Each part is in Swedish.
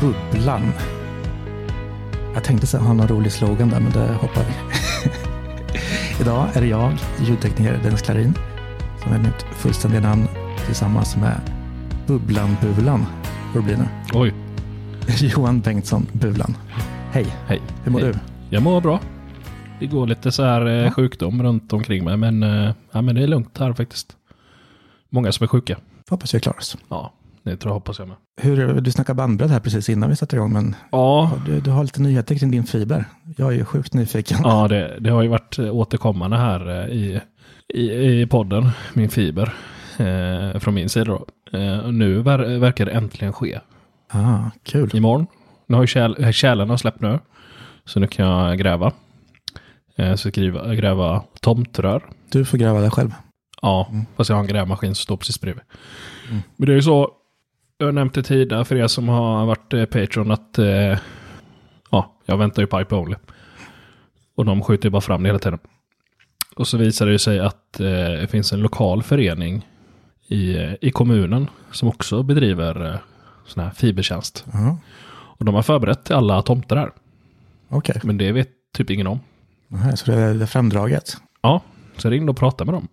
Bubblan. Jag tänkte så ha någon rolig slogan där, men det hoppar vi. Idag är det jag, ljudtekniker Dennis Klarin, som är mitt fullständiga namn tillsammans med Bubblan Bulan. Hur blir det? Oj. Johan Bengtsson Bulan. Hej. Hej. Hur mår Hej. du? Jag mår bra. Det går lite så här eh, sjukdom runt omkring mig, men, eh, ja, men det är lugnt här faktiskt. Många som är sjuka. Hoppas vi klarar oss. Ja, det tror jag hoppas jag med. Hur, du snackade bandbredd här precis innan vi satte igång, men Ja, du, du har lite nyheter kring din fiber. Jag är ju sjukt nyfiken. ja det, det har ju varit eh, återkommande här eh, i, i, i podden, min fiber, eh, från min sida då. Eh, nu ver, verkar det äntligen ske. Ah, kul. Imorgon. Nu har ju kärl, kärlen har släppt nu, så nu kan jag gräva. Eh, så gräva, gräva tomtrör. Du får gräva där själv. Ja, fast jag har en grävmaskin som står precis bredvid. Men det är ju så, jag har nämnt det tidigare för er som har varit eh, Patreon att eh, ja, jag väntar ju Pipe Only. Och de skjuter ju bara fram det hela tiden. Och så visar det ju sig att eh, det finns en lokal förening i, eh, i kommunen som också bedriver eh, sån här fibertjänst. Ja, Och de har förberett till alla tomter här. Okej, Men det vet typ ingen om. okay. så det är, framdraget. Ja, så jag ringde och pratade med dem.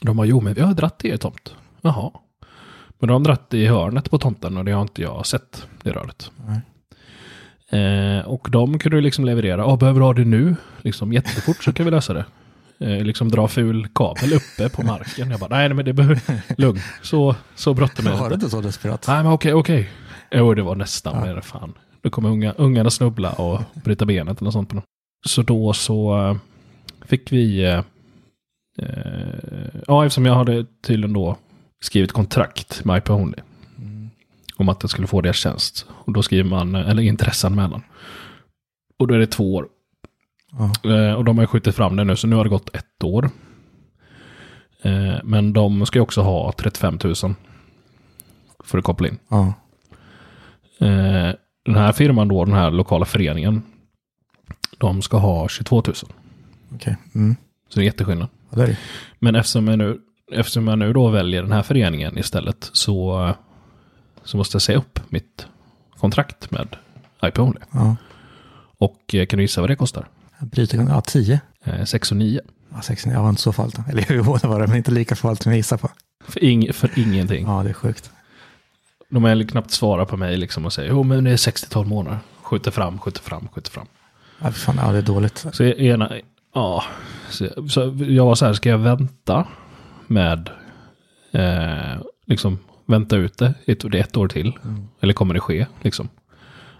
De har jo men vi har dratt i er tomt. Jaha. Men de har dratt i hörnet på tomten och det har inte jag sett, det röret. Eh, och de kunde liksom leverera, oh, behöver du ha det nu? Liksom jättefort så kan vi lösa det. Eh, liksom dra ful kabel uppe på marken. Jag bara, nej men det behöver, lugn. Så, så bråttom är det Var det inte. så desperat? Nej men okej, okej. Jo det var nästan med det fan. Då kommer unga, ungarna snubbla och bryta benet eller något sånt på dem. Så då så eh, fick vi, eh, eh, ja eftersom jag hade tydligen då skrivit kontrakt med IP Only. Om att jag skulle få deras tjänst. Och då skriver man, eller intresseanmälan. Och då är det två år. Eh, och de har ju skjutit fram det nu, så nu har det gått ett år. Eh, men de ska ju också ha 35 000 för att koppla in. Ja. Eh, den här firman då, den här lokala föreningen, de ska ha 22 000. Så Okej. Mm. det är jätteskillnad. Ja, det är det. Men eftersom jag nu, eftersom jag nu då väljer den här föreningen istället så, så måste jag säga upp mitt kontrakt med IP Only. Ja. Och eh, kan du gissa vad det kostar? Bryter, ja, 10. Eh, 6 och 9. Ja, 6, jag var inte så farligt. Eller jo, det var det, men inte lika farligt som jag gissade på. För, ing, för ingenting. Ja, det är sjukt. De har knappt svarat på mig liksom och säger jo men det är 60-12 månader. Skjuter fram, skjuter fram, skjuter fram. Ja, fan, ja, det är dåligt. Så ena, ja, så, så jag var så här, ska jag vänta med, eh, liksom vänta ut det ett, det ett år till? Eller kommer det ske liksom?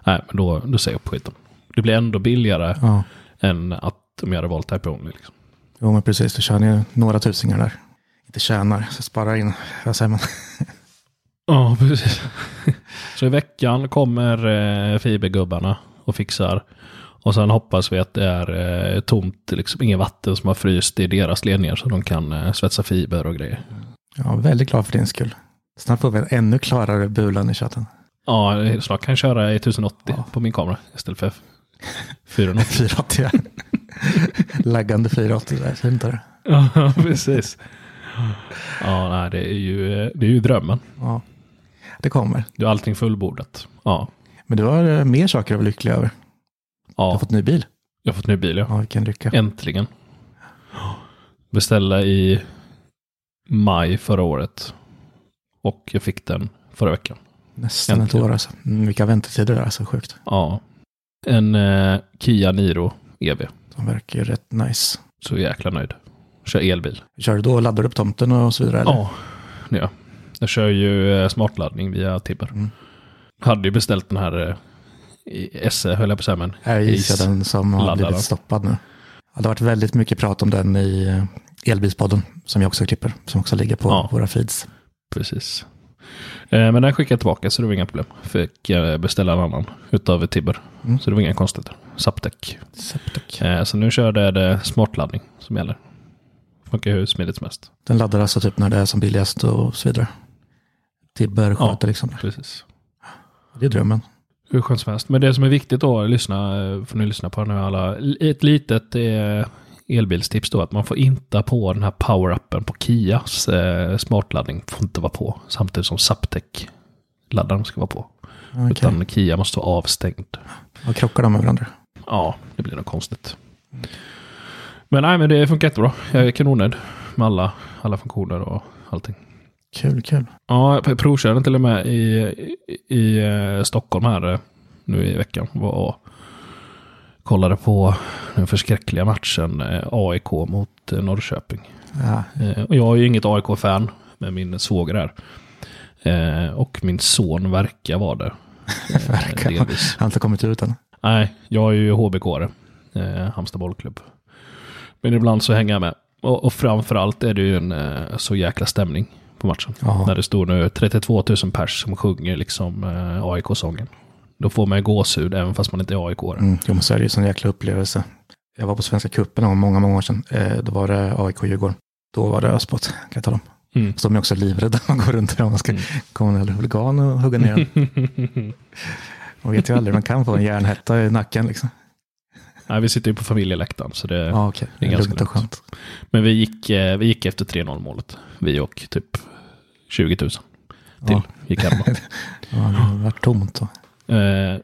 Nej, men då, då säger jag upp skiten. Det blir ändå billigare Ja. än att om jag hade valt Type Only. Liksom. Jo, men precis. Du tjänar ju några tusingar där. Inte tjänar, så sparar in. Vad säger man? Ja, precis. så i veckan kommer eh, fibergubbarna och fixar. Och sen hoppas vi att det är eh, tomt, liksom inget vatten som har fryst i deras ledningar så de kan eh, svetsa fiber och grejer. Ja, väldigt glad för din skull. Snart får vi en ännu klarare bulan i chatten. Ja, snart kan jag köra i 1080 Ja. på min kamera istället för 480. 480. Laggande 480 där, fint där. ja, precis. Ja, nej, det är ju, det är ju drömmen. Ja, det kommer. Du har allting fullbordat. Ja. Men du har eh, mer saker att vara lycklig över. Du har ja. fått ny bil. Jag har fått ny bil, ja. Ja, vilken lycka. Äntligen. Beställde i maj förra året. Och jag fick den förra veckan. Nästan ett år alltså. Mm, vilka väntetider det är, alltså sjukt. Ja. En eh, Kia Niro EV. De verkar ju rätt nice. Så jäkla nöjd. Kör elbil. Kör du då? Laddar du upp tomten och så vidare? Eller? Ja, det gör jag. Jag kör ju eh, smartladdning via Tibber. Mm. Hade ju beställt den här eh, i SE, höll jag på att säga, men Här gissar jag den som har blivit stoppad nu. Ja, det har varit väldigt mycket prat om den i eh, Elbilspodden, som jag också klipper, som också ligger på Ja. våra feeds. precis. Eh, Men den skickade jag tillbaka så det var inga problem. Fick eh, beställa en annan utav Tibber. Mm. Så det var inga konstigheter. Eh, Så nu körde jag det smartladdning som gäller. Funkar hur smidigt som helst. Den laddar alltså typ när det är som billigast och så vidare. Tibber sköter liksom. Precis. Det är drömmen. Hur skönt som helst. Men det som är viktigt då, lyssna, eh, får ni lyssna på nu alla. Ett litet eh, elbilstips då, att man får inte på den här power-upen på Kias eh, smartladdning. Får inte vara på. Samtidigt som Zaptec-laddaren ska vara på. Okej. Utan Kia måste vara avstängd. Vad krockar de med varandra? Ja, det blir nog konstigt. Men nej, men det funkar jättebra. Jag är kanonnöjd med alla, alla funktioner och allting. Kul, kul. Ja, jag provkörde till och med i, i, i eh, Stockholm här eh, nu i veckan. Var och kollade på den förskräckliga matchen eh, AIK mot Norrköping. Ja, Och jag är ju inget AIK-fan, med min svåger här. Eh, Och min son verkar vara där. Eh, Verkar. delvis. har inte kommit ut än. Nej, jag är ju HBK-are. Halmstad bollklubb. Men ibland så hänger jag med. Och, och framförallt är det ju en så jäkla stämning på matchen. Ja. När det står nu 32 000 pers som sjunger liksom eh, AIK-sången. Då får man ju gåshud även fast man inte är AIK-are. Mm, jo, men så är det ju en jäkla upplevelse. Jag var på Svenska cupen om många, många år sedan. Eh, då var det AIK-Djurgården. Då var det Öspot, kan jag tala om. Mm. Så de är också livrädda när man går runt där man ska Mm. komma en huligan och hugga ner den. Man vet ju aldrig, man kan få en järnhätta i nacken liksom. Nej, vi sitter ju på familjeläktaren så det... Okej. det är ganska lugnt. Men vi gick, eh, vi gick efter 3-0 målet. Vi och typ 20 000 till Ja. då. Ja, det har varit tomt. då. Eh,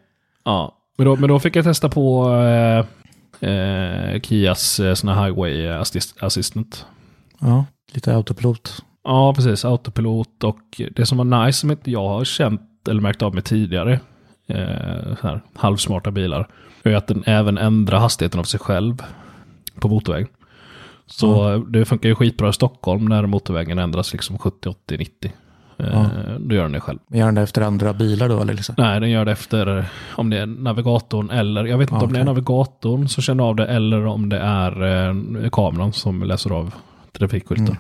ja, men då, men då fick jag testa på eh, eh, Kias eh, sån här highway assist, assistant. Ja, lite autopilot. Ja, precis. Autopilot och det som var nice som inte jag har känt eller märkt av med tidigare eh, här, halvsmarta bilar är att den även ändrar hastigheten av sig själv på motorväg. Så det funkar ju skitbra i Stockholm när motorvägen ändras liksom 70, 80, 90. Eh, Ja. Då gör den det själv. Gör den det efter andra bilar då? Eller liksom? Nej, den gör det efter om det är navigatorn eller, jag vet inte Ja, om det är navigatorn som känner av det eller om det är eh, kameran som läser av trafikskyltar. Mm.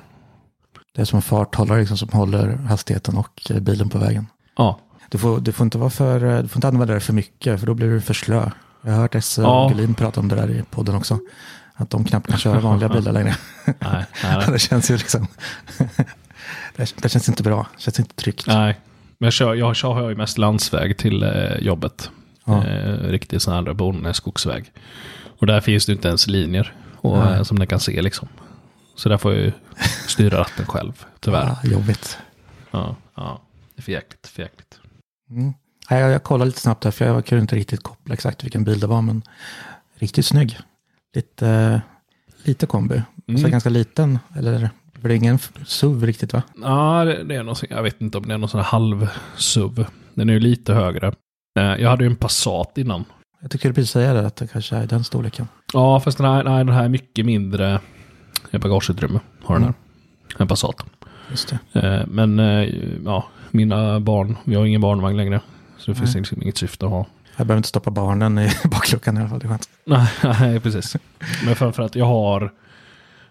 Det är som en farthållare liksom, som håller hastigheten och eh, bilen på vägen. Ja, Du får, du får inte vara för, eh, du får inte använda det för mycket för då blir du för slö. Jag har hört Esse Ja. Gullin prata om det där i podden också. Att de knappt kan köra vanliga bilar längre. nej, nej, nej. det känns ju liksom... det, det känns inte bra. Det känns inte tryggt. nej. Men jag kör, jag kör ju mest landsväg till eh, jobbet. Ja. Eh, riktigt sån här bonde skogsväg. Och där finns det inte ens linjer och, eh, som den kan se liksom. Så där får jag ju styra ratten själv, tyvärr. Ja, jobbigt. Ja, ja. Det är för jäkligt, för jäkligt. Mm. Jag, jag kollade lite snabbt här för jag kunde inte riktigt koppla exakt vilken bil det var. Men riktigt snygg. Lite, lite kombi. Så Mm. ganska liten. Eller för det är ingen SUV riktigt va? Ja, det, det är någon, jag vet inte om det är någon sån här halv-SUV. Den är ju lite högre. Eh, Jag hade ju en Passat innan. Jag tycker du precis säga det, att det kanske är den storleken. Ja, fast den här, nej, den här är mycket mindre bagageutrymme. Har den här. En Passat. Just det. Eh, Men eh, ja, mina barn, vi har ingen barnvagn längre. Så det finns Nej. liksom inget syfte att ha. Jag behöver inte stoppa barnen i bakluckan i alla fall. Det är skönt. Nej, precis. Men framförallt, jag har,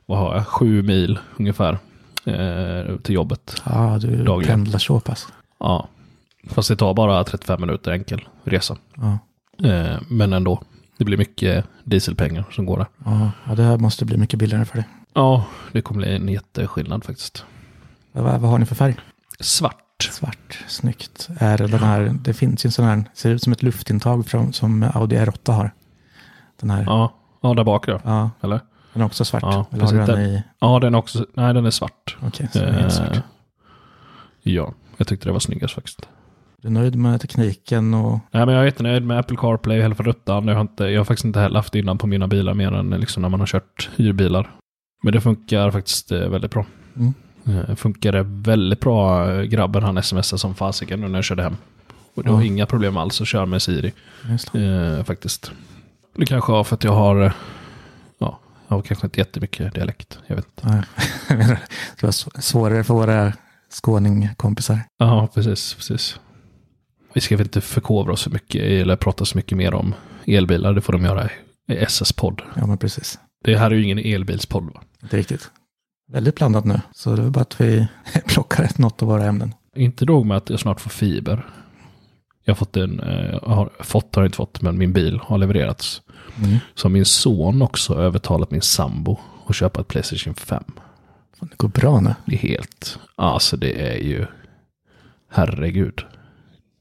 vad har jag, sju mil ungefär eh, till jobbet. Ja, du Dagligen. pendlar så pass. Ja, fast det tar bara 35 minuter enkel resa. Ja. Eh, Men ändå, det blir mycket dieselpengar som går där. Ja, ja, det här måste bli mycket billigare för dig. Ja, det kommer bli en jätteskillnad faktiskt. Vad, vad har ni för färg? Svart. Svart, snyggt. Är den här, det finns ju en sån här, ser ut som ett luftintag från, som Audi R8 har. Den här, ja. Ja, där bak då. Ja, Eller? Den är också svart? Ja, Eller precis. den i... Ja, den är också, nej den är svart. Okej, den är helt svart. Eh, ja, jag tyckte det var snyggast faktiskt. Du är nöjd med tekniken och... Nej, men jag är jättenöjd med Apple CarPlay, hela faderuttan. Jag, har inte, jag har faktiskt inte heller haft det innan på mina bilar mer än liksom när man har kört hyrbilar. Men det funkar faktiskt eh, väldigt bra. Mm. Eh, funkade väldigt bra. Grabben han smsade som fasiken nu när jag körde hem. Och det var Ja. inga problem alls att köra med Siri. Eh, faktiskt. Det kanske var för att jag har, eh, ja, jag har kanske inte jättemycket dialekt. Jag vet inte. Nej. det var sv- svårare för våra skåningkompisar. Ja, precis, precis. Vi ska väl inte förkovra oss så mycket eller prata så mycket mer om elbilar. Det får de göra i SS-podd. Ja, men precis. Det här är ju ingen elbilspodd va? Inte riktigt. Väldigt blandat nu. Så det är bara att vi plockar något av våra ämnen. Inte nog med att jag snart får fiber. Jag har fått en, eh, jag har fått har jag inte fått, men min bil har levererats. Mm. Så har min son också övertalat min sambo att köpa ett Playstation 5. Fan, Det går bra nu. Det är helt, alltså det är ju, herregud.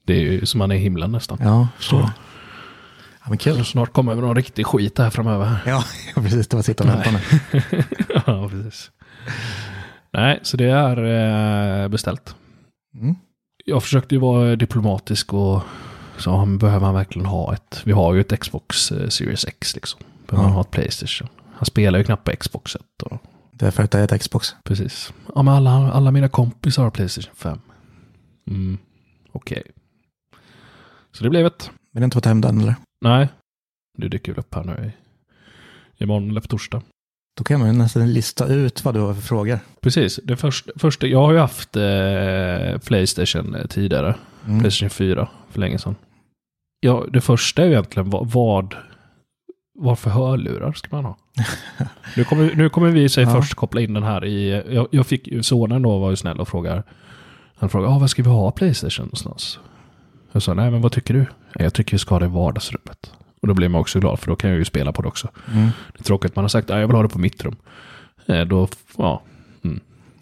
Det är ju som man är i himlen nästan. Ja, förstår. Ja, men kul. Så snart kommer det någon riktig skit här framöver. Ja, precis. Det var sitta och vänta nu. ja, precis. Nej, så det är eh, beställt. Mm. Jag försökte ju vara diplomatisk och men behöver han verkligen ha ett? Vi har ju ett Xbox eh, Series X liksom. Behöver Ja. han ha ett Playstation? Han spelar ju knappt på Xboxet. Och, Det är för att det är ett Xbox. precis. Ja, men alla, alla mina kompisar har Playstation 5. Mm, okej. Så det blev ett. Men har inte fått hem den eller? Nej, det dyker väl upp här nu i, imorgon eller på torsdag. Då kan man ju nästan lista ut vad du har för frågor. Precis, det första, första jag har ju haft eh, Playstation tidigare. Mm. Playstation 4 för länge sedan. Ja, det första är ju egentligen vad, vad, vad för hörlurar ska man ha? nu, kommer, nu kommer vi sig Ja. först koppla in den här i, jag, jag fick ju, sonen då var ju snäll och frågar, han frågade, ah, vad ska vi ha Playstation någonstans? Jag sa, nej men vad tycker du? "Nej, Jag tycker vi ska ha det i vardagsrummet. Och då blir man också glad för då kan jag ju spela på det också. Mm. Det är tråkigt att man har sagt, nej jag vill ha det på mitt rum. Eh, då, ja,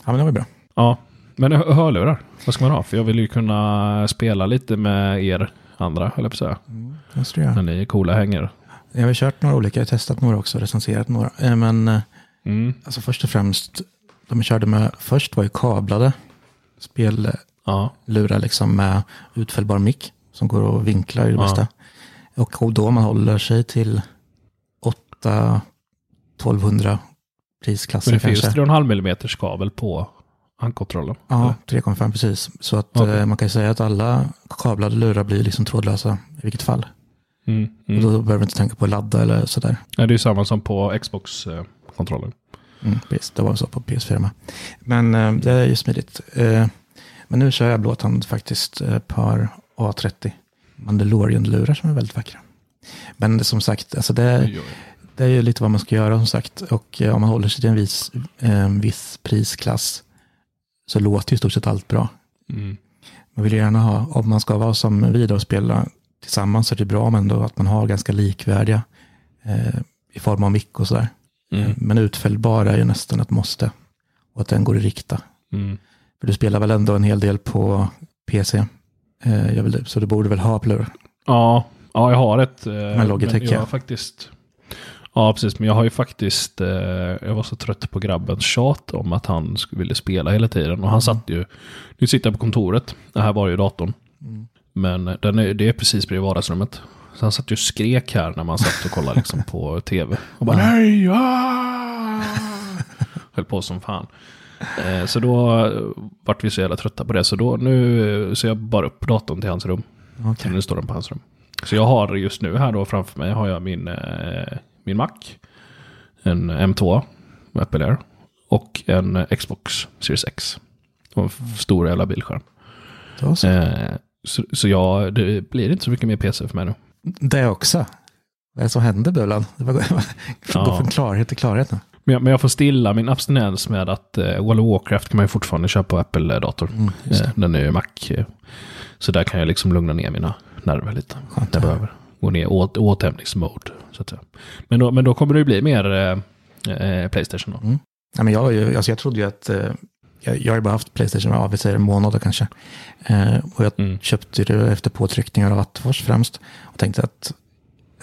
Ja, men det var bra. Ja, men hö- hörlurar, vad ska man ha? För jag vill ju kunna spela lite med er andra, höll jag på att säga. Mm. Det. När ni är coola hänger. Jag har kört några olika, jag har testat några också, recenserat några. Eh, Men eh, Mm. alltså först och främst, de jag körde med först var ju kablade spellurar Ja, liksom med utfällbar mick som går att vinkla i det Ja. bästa. Och då man håller sig till 8 1200 prisklasser men det finns kanske. 3,5 mm kabel på handkontrollen. Ja, 3,5 precis. Så att Okej. eh, man kan ju säga att alla kablade lurar blir liksom trådlösa i vilket fall. Mm. Och Mm. då behöver vi inte tänka på att ladda eller sådär. Nej, det är ju samma som på Xbox-kontrollen. Mm, precis, det var så på PS4 med. Men eh, det är ju smidigt. Eh, men nu kör jag blåtand faktiskt par A30 Mandalorian-lurar som är väldigt vackra. Men som sagt, alltså det, det är ju lite vad man ska göra som sagt. Och eh, om man håller sig till en viss, eh, en viss prisklass så låter ju i stort sett allt bra. Mm. Man vill ju gärna ha, om man ska vara som vi då och spela tillsammans så är det bra men ändå att man har ganska likvärdiga eh, i form av mick och sådär. Mm. Eh, Men utfällbar är ju nästan ett måste. Och att den går att rikta. Mm. För du spelar väl ändå en hel del på PC. Eh, jag vill, så du borde väl ha plur. Ja, ja, jag har ett. Eh, Logitech, jag ja. har faktiskt... Ja, precis. Men jag har ju faktiskt... Eh, jag var så trött på grabbens tjat om att han vilja spela hela tiden. Och han satt ju... Nu sitter jag på kontoret. Det här var ju datorn. Mm. Men den är, det är precis bredvid vardagsrummet. Så han satt ju och skrek här när man satt och kollade liksom på tv. Och bara nej! Ah! Höll på som fan. Eh, så då eh, vart vi så jävla trötta på det. Så då nu eh, så jag bara upp datorn till hans rum. Okej. Nu står den på hans rum. Så jag har just nu här då framför mig har jag min, min Mac. En M2 med Apple Air. Och en Xbox Series X. Och en stor jävla bildskärm. Så. Eh, så så jag, det blir inte så mycket mer PC för mig nu. Det också. Vad är det som händer Bulan? Det var gå Ja. från klarhet till klarhet nu. Men jag, men jag får stilla min abstinens med att eh, World of Warcraft kan man ju fortfarande köpa på Apple-dator. Mm. Eh, den är ju Mac. Eh, så där kan jag liksom lugna ner mina nerver lite. Skönt Jag behöver gå ner i åt, återhämtningsmode. Så att säga. Men, då, men då kommer det ju bli mer eh, eh, Playstation då. Mm. Ja, men jag, har ju- alltså jag trodde ju att, eh, jag, har ju bara haft Playstation, ja, vi säger månader kanske. Eh, och jag Mm. köpte det efter påtryckningar av Attefors främst. Och tänkte att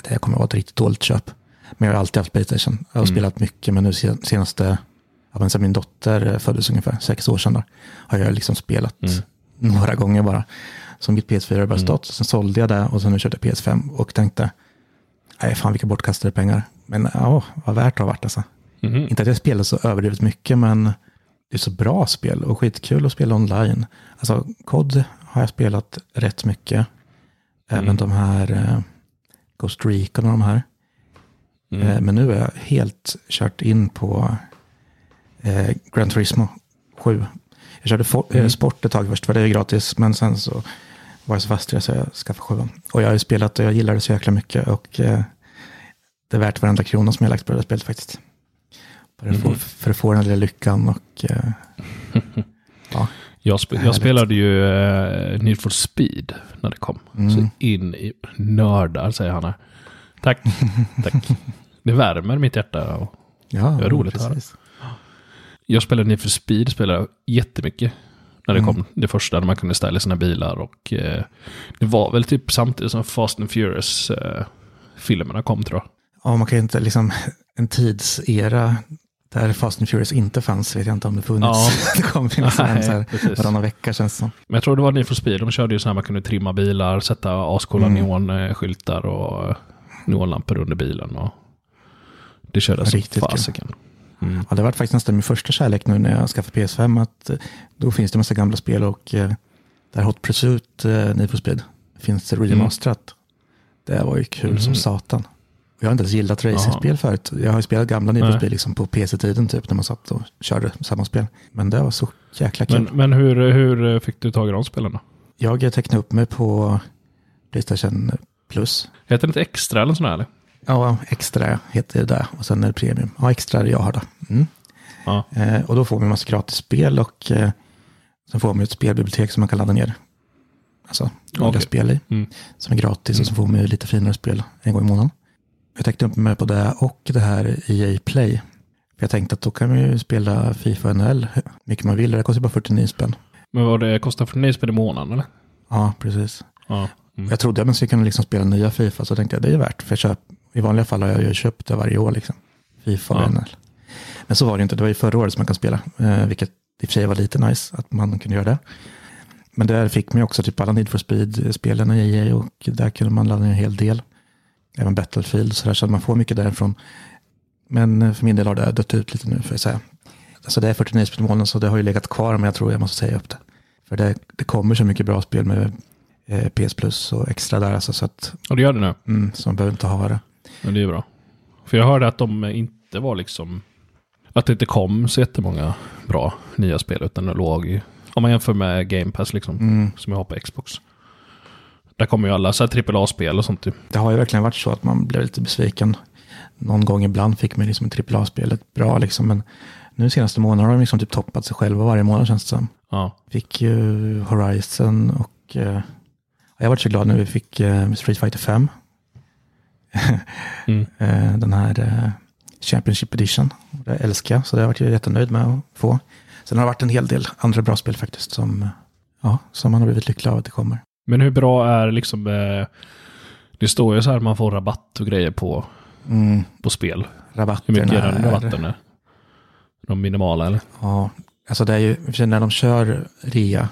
det här kommer att vara ett riktigt dåligt köp. Men jag har alltid haft Playstation. Jag har Mm. spelat mycket, men nu sen- senaste, ja, men sen min dotter föddes ungefär sex år sedan, då, har jag liksom spelat Mm. några gånger bara. Så mitt PS4 har bara stått, sen sålde jag det och sen nu köpte jag PS5 och tänkte, nej fan vilka bortkastade pengar. Men ja, vad värt det har varit alltså. Mhm. Inte att jag spelar så överdrivet mycket, men det är så bra spel och skitkul att spela online. Alltså, COD har jag spelat rätt mycket. Även Mm. de här eh, Ghost Recon och de här. Mm. Eh, men nu är jag helt kört in på eh, Gran Turismo 7. Jag körde for, Mm. eh, sport ett tag först, för det är gratis. Men sen så var jag så fast det så jag skaffade 7. Och jag har ju spelat och jag gillar det så jäkla mycket. Och eh, det är värt varenda krona som jag lagt på det här spelet faktiskt. För att, få, Mhm. för att få den lilla lyckan och... Eh, ja, Jag, spe, jag spelade ju uh, Need for Speed när det kom. Mm. Så in i nördar, säger han här. Tack, tack. Det värmer mitt hjärta. Och ja, Det är roligt precis. jag spelade Need for Speed spelade jättemycket. När det Mm. kom det första, när man kunde ställa sina bilar. Och eh, det var väl typ samtidigt som Fast and Furious-filmerna kom tror jag. Ja, man kan ju inte liksom en tidsera där Fast and Furious inte fanns, vet jag inte om det funnits. Ja. det kom ju liksom en så här precis. varannan vecka känns det som. Men jag tror det var Need for Speed. De körde ju så här man kunde trimma bilar, sätta ascoola Mm. neonskyltar och eh, neonlampor under bilen. Och det körde som Riktigt fasiken. Mm. Ja, det varit faktiskt nästan min första kärlek nu när jag skaffade PS5. Att eh, då finns det massa gamla spel och eh, där Hot Pursuit, eh, Need for Speed, finns det remasterat. Det var ju kul som Mm. satan. Jag har inte ens gillat racingspel förut. Jag har ju spelat gamla Need for. Speed liksom på PC-tiden typ när man satt och körde samma spel. Men det var så jäkla kul. Men, men hur, hur fick du tag i de spelen då? Jag tecknade upp mig på Playstation Plus. Heter det inte Extra eller sån här eller? Ja, extra heter det och sen är det premium. Ja, extra är det jag har då. Mm. Ja. Eh, och då får man en massa gratis spel och eh, sen får man ett spelbibliotek som man kan ladda ner. Alltså, vanliga Okej. spel i. Mm. Som är gratis och så får man ju lite finare spel en gång i månaden. Jag täckte upp mig på det och det här EA Play. För jag tänkte att då kan man ju spela Fifa och NHL mycket man vill. Det kostar bara 49 spänn. Men vad det kostar för nio spel i månaden eller? Ja, precis. Ja. Mm. Jag trodde att man skulle kunna liksom spela nya Fifa, så tänkte jag det är värt. För jag köp, i vanliga fall har jag ju köpt det varje år, liksom. Fifa och Ja. NHL. Men så var det inte, det var ju förra året som man kan spela, eh, vilket i och för sig var lite nice att man kunde göra det. Men där fick man ju också typ alla Need for Speed-spelen i EA och där kunde man ladda ner en hel del. Även Battlefield och sådär, så att man får mycket därifrån. Men eh, för min del har det dött ut lite nu, får jag säga. Alltså det är 49 spel i månaden, så det har ju legat kvar, men jag tror jag måste säga upp det. För det, det kommer så mycket bra spel med eh, PS Plus och extra där, alltså, så att Och det gör det nu. Mm, så man behöver inte ha det. Men det är bra. För jag hörde att de inte var liksom... Att det inte kom så jättemånga bra nya spel. Utan det låg Om man jämför med Game Pass liksom. Mm. Som jag har på Xbox. Där kommer ju alla så här AAA-spel och sånt. Typ. Det har ju verkligen varit så att man blev lite besviken. Någon gång ibland fick man liksom ett AAA-spelet bra, liksom, men nu senaste månaderna har de liksom typ toppat sig själva varje månad känns det som. Ja. Fick ju Horizon och eh, jag varit så glad nu vi fick eh, Street Fighter 5. Mm. eh, den här eh, Championship Edition. Det älskar jag, så det har jag varit jättenöjd med att få. Sen har det varit en hel del andra bra spel faktiskt som, ja, som man har blivit lycklig av att det kommer. Men hur bra är liksom... Eh, det står ju så här att man får rabatt och grejer på, Mm, på spel. Hur rabatterna mycket är den rabatten? Är? De minimala eller? Ja, alltså det är ju, när de kör rea,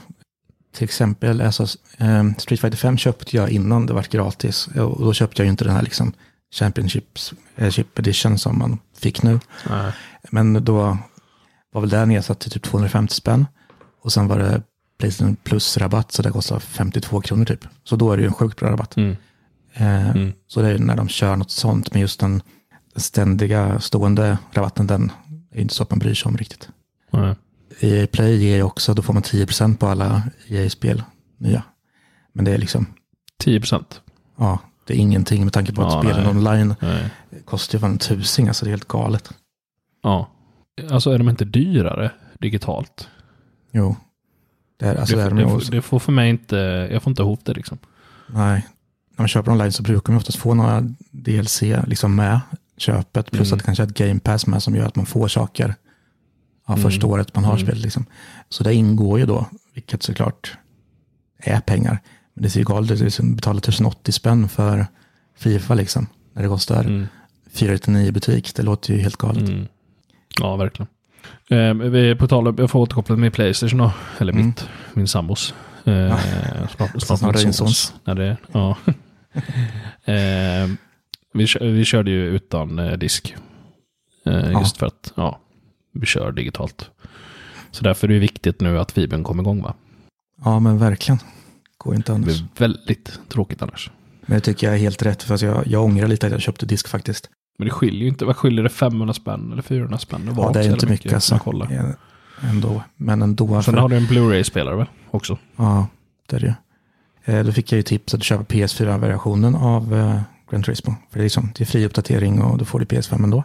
till exempel alltså, eh, Street Fighter 5 köpte jag innan det var gratis. Och då köpte jag ju inte den här liksom Championships eh, Chip Edition som man fick nu. Nej. Men då var väl det nedsatt till typ 250 spänn. Och sen var det Playstation Plus-rabatt, så det kostar 52 kronor typ. Så då är det ju en sjukt bra rabatt. Mm. Eh, Mm. Så det är ju när de kör något sånt, men just den ständiga stående rabatten, den är inte så att man bryr sig om riktigt. Nej. EA Play ger också, då får man 10% på alla EA-spel nya. Men det är liksom, 10 procent. ja, det är ingenting med tanke på att Ja, spelen nej. online Nej. kostar ju fan en tusing, alltså det är helt galet. Ja. Alltså är de inte dyrare digitalt? Jo, det är, alltså det, är de det, ju får, det får för mig inte... Jag får inte ihop det liksom. Nej, när man köper online så brukar man oftast få några DLC liksom med köpet. Plus Mm. att det kanske är ett game pass med som gör att man får saker ja, Mm. första året man har Mm. spelet. Liksom. Så det ingår ju då, vilket såklart är pengar. Men det ser ju galet ut, liksom betala 1080 spänn för Fifa liksom, när det kostar Mm. 499 butik. Det låter ju helt galet. Mm. Ja, verkligen. Eh, vi på tal om, jag får återkoppla med Playstation då, eller Mm. mitt, min sambos. Eh, snart, snart, Snart min din sons. Ja, det, ja. eh, vi, kö- vi körde ju utan eh, disk. Eh, Ja. Just för att ja, vi kör digitalt. Så därför är det viktigt nu att fibern kommer igång va? Ja, men verkligen. Går inte Det annars. blir väldigt tråkigt annars. Men det tycker jag är helt rätt, för att jag, jag ångrar lite att jag köpte disk faktiskt. Men det skiljer ju inte, vad skiljer det 500 spänn eller 400 spänn? Det var Ja, det är inte jävla mycket alltså. kolla. Ändå. Men ändå. Sen för- har du en Blu-ray-spelare väl också? Ja, det är det ju. Eh, Då fick jag ju tips att köpa PS4-versionen av eh, Gran Turismo. För det är, liksom, det är fri uppdatering och då får du PS5 ändå.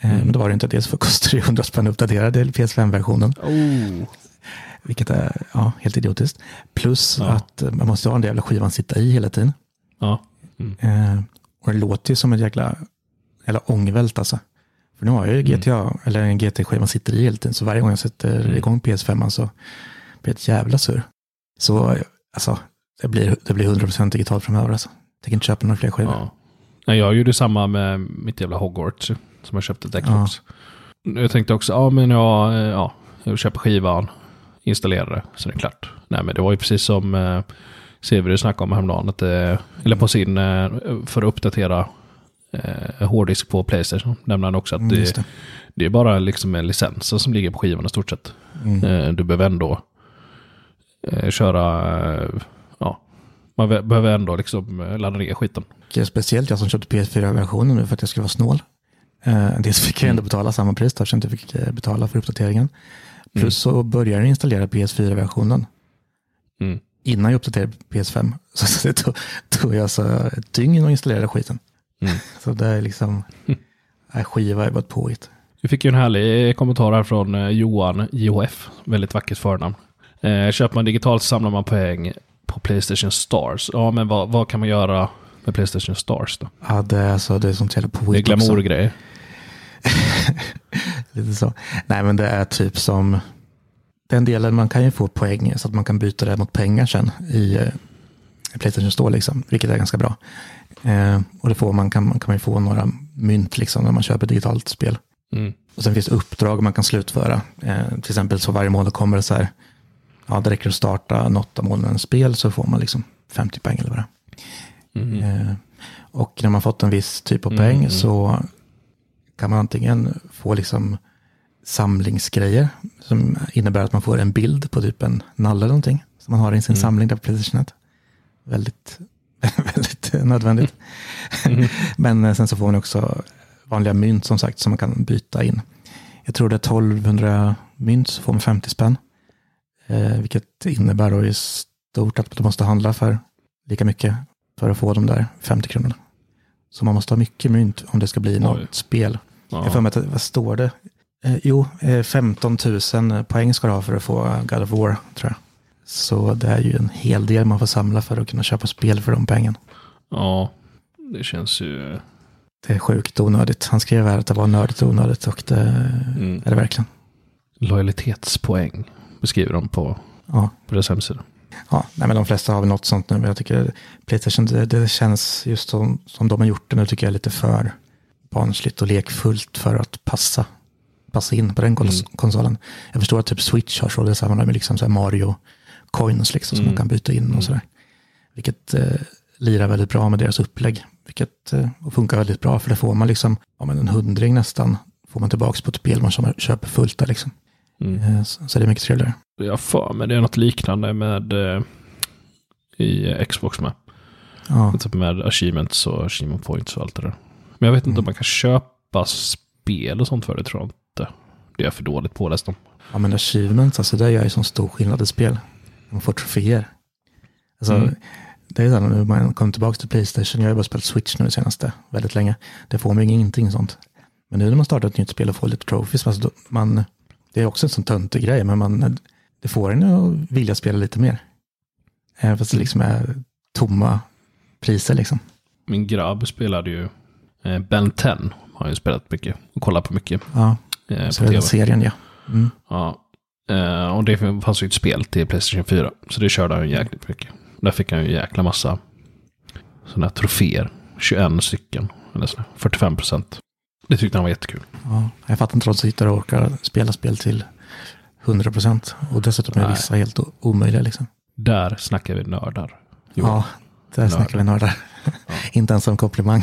Eh, Mm. Men då var det inte dels för kostar det 100 spänn att uppdatera till PS5-versionen. Oh. Vilket är ja, helt idiotiskt. Plus Ja. att eh, man måste ha den där jävla skivan sitta i hela tiden. Ja. Eh, och det låter ju som ett jäkla, jävla ångvält alltså. För nu har jag ju Mm. GTA, eller en GT-skiva sitter i hela tiden. Så varje gång jag sätter Mm. igång PS5 så blir det ett jävla surr. Så alltså, det blir, det blir 100% digitalt framöver alltså. Jag tänker inte köpa några fler skivor. Ja. Jag gjorde samma med mitt jävla Hogwarts som jag köpte till Xbox. Jag tänkte också, ja men jag, eh, ja, jag köper skivan, installerar det, så är det klart. Nej men det var ju precis som eh, Severus snackade om häromdagen, att, eh, eller på sin, eh, för att uppdatera eh, hårddisk på Playstation, nämnde han också att Mm, det, det. det är bara liksom en licens som ligger på skivan i stort sett. Mm. Eh, Du behöver ändå eh, köra, eh, ja, man be- behöver ändå liksom ladda ner skiten. Och Speciellt jag som köpte PS4-versionen nu för att jag skulle vara snål. Eh, dels fick jag ändå betala samma pris då, eftersom jag inte fick eh, betala för uppdateringen. Plus så började jag installera PS4-versionen Mm. innan jag uppdaterade PS5. Så det tog, tog jag så ett dygn att installera skiten. Mm. Så det är liksom, nej, skiva är bara ett påhitt. Vi fick ju en härlig kommentar här från eh, Johan JHF, väldigt vackert förnamn. Eh, köper man digitalt samlar man poäng på Playstation Stars. Ja, men vad, vad kan man göra med Playstation Stars då? Ja, det är, alltså, det är sånt jävla Det är påhitt glamourgrejer. Lite så. Nej, men det är typ som den delen man kan ju få poäng så att man kan byta det mot pengar sen i eh, Playstation Store, liksom, vilket är ganska bra. Eh, och det får man, kan, kan man ju få några mynt liksom, när man köper digitalt spel. Mm. Och sen finns det uppdrag man kan slutföra. Eh, till exempel så varje månad kommer det så här, ja det räcker att starta något av månadens spel så får man liksom 50 poäng eller vad det. Mm. Eh, och när man fått en viss typ av Mm, poäng mm. så kan man antingen få liksom samlingsgrejer som innebär att man får en bild på typ en nalle eller någonting som man har i sin Mm. samling där på Playstationet. Väldigt, väldigt nödvändigt. Mm. Men eh, sen så får man också vanliga mynt som sagt som man kan byta in. Jag tror det är 1200 mynt så får man 50 spänn. Eh, vilket innebär då i stort att du måste handla för lika mycket för att få de där 50 kronorna. Så man måste ha mycket mynt om det ska bli något Oj. Spel. Jag får Ja. mig att, vad står det? Eh, jo, eh, 15 000 poäng ska du ha för att få God of War, tror jag. Så det är ju en hel del man får samla för att kunna köpa spel för de pengarna. ja, det känns ju... Det är sjukt onödigt. Han skrev här att det var nördigt och onödigt och det Mm. är det verkligen. Lojalitetspoäng beskriver de på, Ja, på deras hemsida. ja nej, men de flesta har väl något sånt nu. Men jag tycker Playstation, det, det känns just som, som de har gjort det nu tycker jag är lite för barnsligt och lekfullt för att passa, passa in på den kons- Mm. konsolen. Jag förstår att typ Switch har så, det samlar med liksom så Mario coins liksom, som Mm. man kan byta in och sådär. Vilket eh, lirar väldigt bra med deras upplägg. Vilket eh, funkar väldigt bra, för det får man liksom, ja men en hundring nästan, får man tillbaka på ett spel man som- köper fullt där liksom. Mm. Eh, så, så det är mycket trevligare. Jag för mig det är något liknande med eh, i Xbox med. Ja, Typ med achievements och achievement points och allt det där. Men jag vet inte Mm. om man kan köpa spel och sånt för det, tror jag inte. Det är jag för dåligt påläst om. ja men achievements, alltså det gör ju sån stor skillnad i spel. Man får troféer. Alltså, Mm. Det är så här, när man kommer tillbaka till Playstation, jag har ju bara spelat Switch nu det senaste, väldigt länge. Det får man ju ingenting sånt. Men nu när man startar ett nytt spel och får lite trophies, alltså man, det är också en sån töntig grej, men man, det får en att vilja spela lite mer. Även fast det liksom är tomma priser liksom. Min grabb spelade ju Ben 10. Har ju spelat mycket och kollat på mycket Ja, eh, på den serien ja. Mm. Ja. Eh, och det fanns ju ett spel till Playstation 4. Så det körde han ju jäkligt mycket. Där fick han ju jäkla massa sådana här troféer. 21 stycken. Eller så, 45 procent. Det tyckte han var jättekul. Ja, jag fattar inte att de sitter och orkar spela spel till 100 procent. Och dessutom är Nej. vissa helt omöjliga liksom. Där snackar vi nördar. Jo. Ja, där snackar vi nördar. inte ens som komplimang,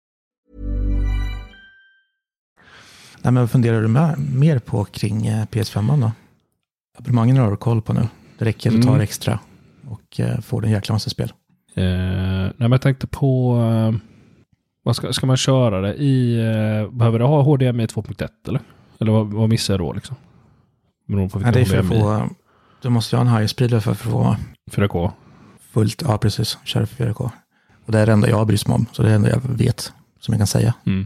Nej, men vad funderar du med, mer på kring eh, PS5 då? Abonnemangen har du koll på nu. Det räcker att du tar Mm. extra och eh, får en jäkla massa spel. Eh, nej, men jag tänkte på... Eh, vad ska, ska man köra det i... Eh, behöver det ha HDMI 2.1 eller? Eller vad, vad missar jag då liksom? Beroende på Ja, det är för att få, du måste ju ha en high speed för att få 4K. fullt, ja precis, köra 4K. Och det är det enda jag bryr mig om, så det är det enda jag vet som jag kan säga. Mm.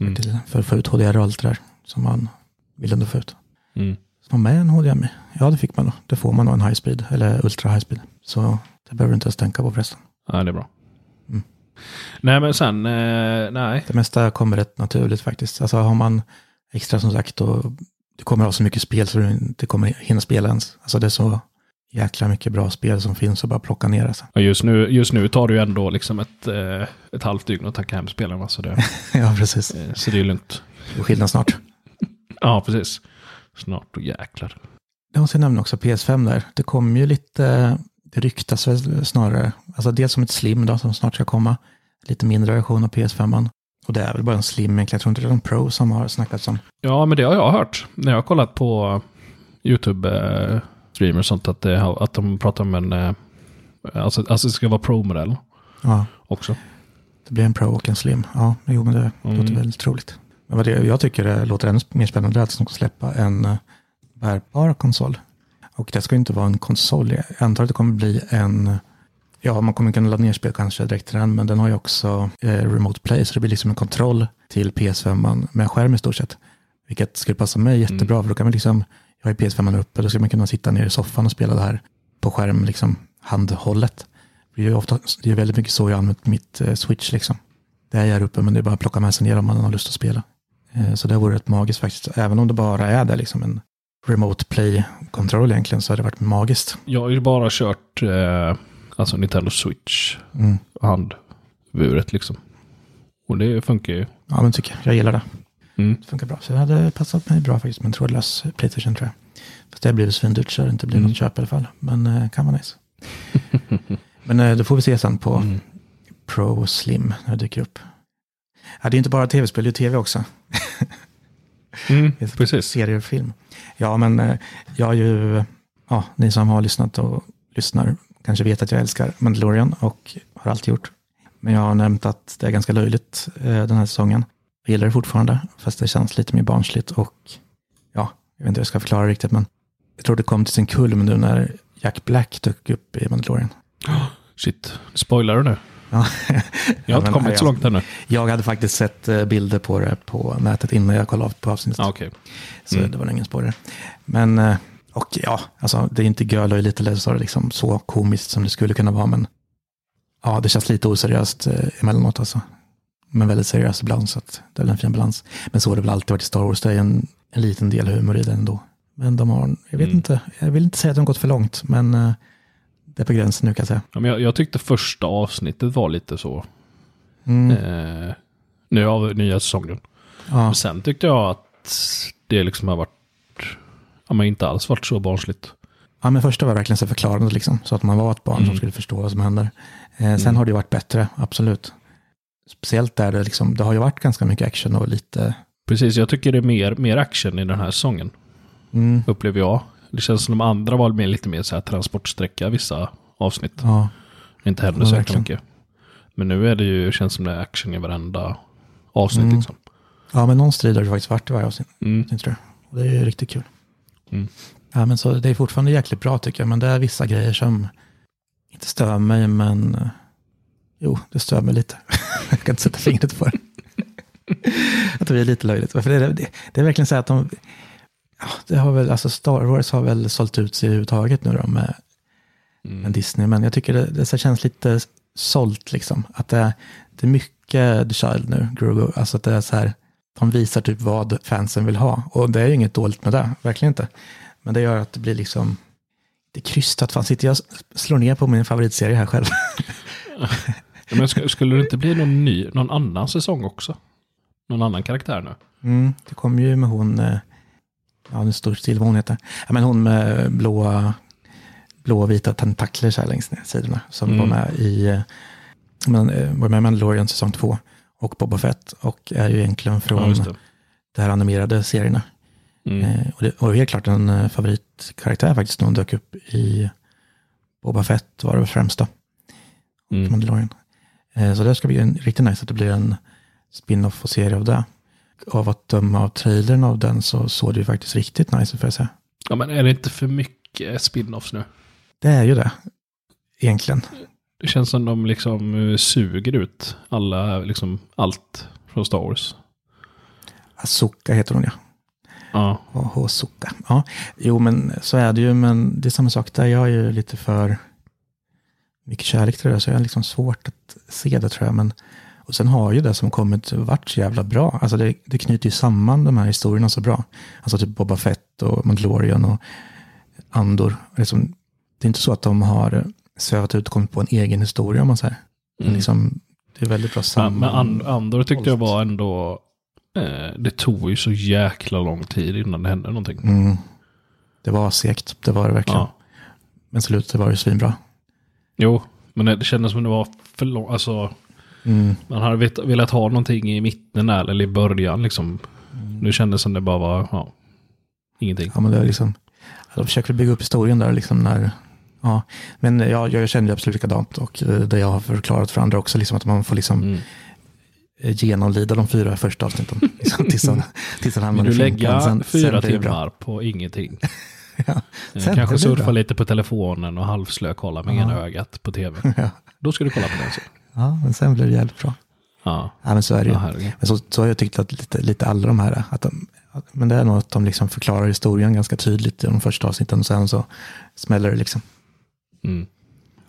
Mm. Till, för att få ut HDR och allt det där som man vill ändå få ut. Mm. Så med en HDMI, ja det fick man då. Det får man då en high speed, eller ultra high speed. Så det behöver du inte ens tänka på förresten. Ja, det är bra. Mm. Nej, men sen... Eh, nej. Det mesta kommer rätt naturligt faktiskt. Alltså har man extra som sagt och du kommer ha så mycket spel så du inte kommer hinna spela ens. Alltså det är så jäkla mycket bra spel som finns att bara plocka ner. Alltså. Ja, just, nu, just nu tar det ju ändå liksom ett, eh, ett halvt dygn att tacka hem spelarna. Så det, ja, precis. eh, så det är lugnt. Det är skillnad snart. Ja, precis. Snart och jäklar. Jag måste nämna också PS5 där. Det kommer ju lite, det ryktas väl snarare, alltså dels som ett slim då som snart ska komma. Lite mindre version av PS5. Och det är väl bara en slim egentligen. Jag tror inte det är en Pro som har snackats om. Ja, men det har jag hört. När jag har kollat på YouTube-streamers och sånt. Att, det, att de pratar om en... Eh, alltså, alltså det ska vara Pro-modell Ja, också. det blir en Pro och en slim. Ja, jo men det Mm. låter väldigt troligt. Men vad det, jag tycker det låter ännu mer spännande att de ska släppa en eh, bärbar konsol. Och det ska ju inte vara en konsol. Jag antar att det kommer bli en, ja man kommer kunna ladda ner spel kanske direkt till den, men den har ju också eh, remote play, så det blir liksom en kontroll till PS5 med skärm i stort sett. Vilket skulle passa mig jättebra, för då kan man liksom, jag har ju PS5 uppe, då skulle man kunna sitta ner i soffan och spela det här på skärm, liksom handhållet. Det är ofta, det är väldigt mycket så jag använt mitt eh, switch liksom. Det är här uppe, men det är bara att plocka med sig ner om man har lust att spela. Eh, så det vore rätt magiskt faktiskt, även om det bara är det liksom en remote play-kontroll egentligen, så har det varit magiskt. Jag har ju bara kört eh, alltså Nintendo Switch. Mm. Handburet liksom. Och det funkar ju. Ja, men tycker jag. Jag gillar det. Mm. Det funkar bra. Så det hade passat mig bra faktiskt med en trådlös Playstation tror jag. Fast det blir det svindyrt så det inte blir Mm. något köp i alla fall. Men eh, kan vara nice. men eh, det får vi se sen på Mm. Pro Slim när det dyker upp. Ja, det är inte bara tv-spel, det är tv också. Mm, precis. Serier och film. Ja, men eh, jag har ju, ja, ni som har lyssnat och lyssnar kanske vet att jag älskar Mandalorian och har alltid gjort. Men jag har nämnt att det är ganska löjligt eh, den här säsongen. Jag gillar det fortfarande, fast det känns lite mer barnsligt och ja, jag vet inte hur jag ska förklara riktigt, men jag tror det kom till sin kulm nu när Jack Black dök upp i Mandalorian. Shit, spoilar du nu? Ja, Jag har inte kommit så långt ännu. Jag hade faktiskt sett eh, bilder på det på nätet innan jag kollade på avsnittet. Ja, okej. Så Mm. det var ingen spoiler. Men, eh, och ja, alltså det är inte görlöjligt eller så, liksom så komiskt som det skulle kunna vara, men ja, det känns lite oseriöst eh, emellanåt alltså. Men väldigt seriöst ibland, så att det är väl en fin balans. Men så har det väl alltid varit i Star Wars, det är en, en liten del humor i det ändå. Men de har, jag vet Mm. inte, jag vill inte säga att de har gått för långt, men eh, det är på gränsen nu kan jag säga. Ja, men jag, jag tyckte första avsnittet var lite så. Mm, Eh, nu av nya säsongen. ja, Men sen tyckte jag att det liksom har varit, ja men inte alls varit så barnsligt. Ja, men första var verkligen så förklarande, liksom, så att man var ett barn Mm. som skulle förstå vad som händer. Eh, sen Mm. har det varit bättre, absolut. Speciellt där det, liksom, det har ju varit ganska mycket action och lite... Precis, jag tycker det är mer, mer action i den här säsongen. Mm, Upplever jag. Det känns som de andra var mer, lite mer så här transportsträcka vissa avsnitt. ja, inte händer Ja, så jäkla mycket. Men nu är det ju, känns som det är action i varenda avsnitt Mm. liksom. ja, men någon strid har det faktiskt varit i varje avsnitt, Mm. tror jag. Och det är ju riktigt kul. Mm. Ja, men så det är fortfarande jäkligt bra tycker jag, men det är vissa grejer som inte stör mig, men eh, jo, det stör mig lite. jag kan inte sätta fingret på det. att det blir lite löjligt. För det, är- det, det är verkligen så att de, det har väl, alltså Star Wars har väl sålt ut sig överhuvudtaget nu då med, Mm. med Disney, men jag tycker det, det så känns lite sålt liksom. Att det, det är mycket The Child nu, Grogu, alltså att det är så här, de visar typ vad fansen vill ha. Och det är ju inget dåligt med det, verkligen inte. Men det gör att det blir liksom, det är krystat. Fan, sitter jag slår ner på min favoritserie här själv? Men sk- skulle det inte bli någon ny, någon annan säsong också? Någon annan karaktär nu? Mm, det kommer ju med hon, eh, ja nu står det still vad hon heter. Ja, men hon med blåa, blå vita tentakler så här längs ner sidorna. Som Mm. var med i, eh, men, eh, var med i Mandalorian säsong två. Och Boba Fett. Och är ju egentligen från Ja, det. det här animerade serierna. Mm. Eh, och det var helt klart en favoritkaraktär faktiskt när hon dök upp i Boba Fett var det väl främst då. Mm. Mandalorian. Eh, så det ska bli en, riktigt nice att det blir en spin-off och serie av det. Av att döma av trailern av den så såg det ju faktiskt riktigt nice ut får jag säga. Ja, men är det inte för mycket spin-offs nu? Det är ju det. Egentligen. Det känns som de liksom eh, suger ut alla, liksom allt från Star Wars. Asoka heter hon ja. Ja, Och Hosoka. Ja, jo men så är det ju. Men det är samma sak där. Jag är ju lite för mycket kärlek till det där. Så jag har liksom svårt att se det tror jag. Men, och sen har ju det som kommit varit så jävla bra. Alltså det, det knyter ju samman de här historierna så bra. Alltså typ Boba Fett och Mandalorian och Andor. Liksom, det är inte så att de har svävat ut och kommit på en egen historia om man säger. Mm. Liksom, det är väldigt bra samman. men And- Andor tyckte jag var ändå... Eh, det tog ju så jäkla lång tid innan det hände någonting. Mm. Det var segt, det var det verkligen. Ja. Men slutet var ju svinbra. Jo, men det, kändes som det var för långt. Alltså, Mm. man hade vet, velat ha någonting i mitten där, eller i början liksom. Mm. Nu kändes det som det bara var, ja, ingenting. Ja, men det är liksom, de försöker bygga upp historien där liksom när, ja. Men ja, jag känner absolut likadant och eh, det jag har förklarat för andra också, liksom att man får liksom Mm. eh, genomlida de fyra första avsnitten. Liksom, tills han, tills han hamnar Vill du lägga Sen- fyra sen timmar på ingenting? Ja, Kanske surfa lite på telefonen och halvslökolla med Ja. ena ögat på tv. Ja. Då ska du kolla på den. Så. ja, men sen blir det jävligt bra. Ja, Ja, men så är det ju. ja. Men så, så har jag tyckt att lite, lite alla de här, att de, men det är nog att de liksom förklarar historien ganska tydligt i de första avsnitten och sen så smäller det liksom. Mm.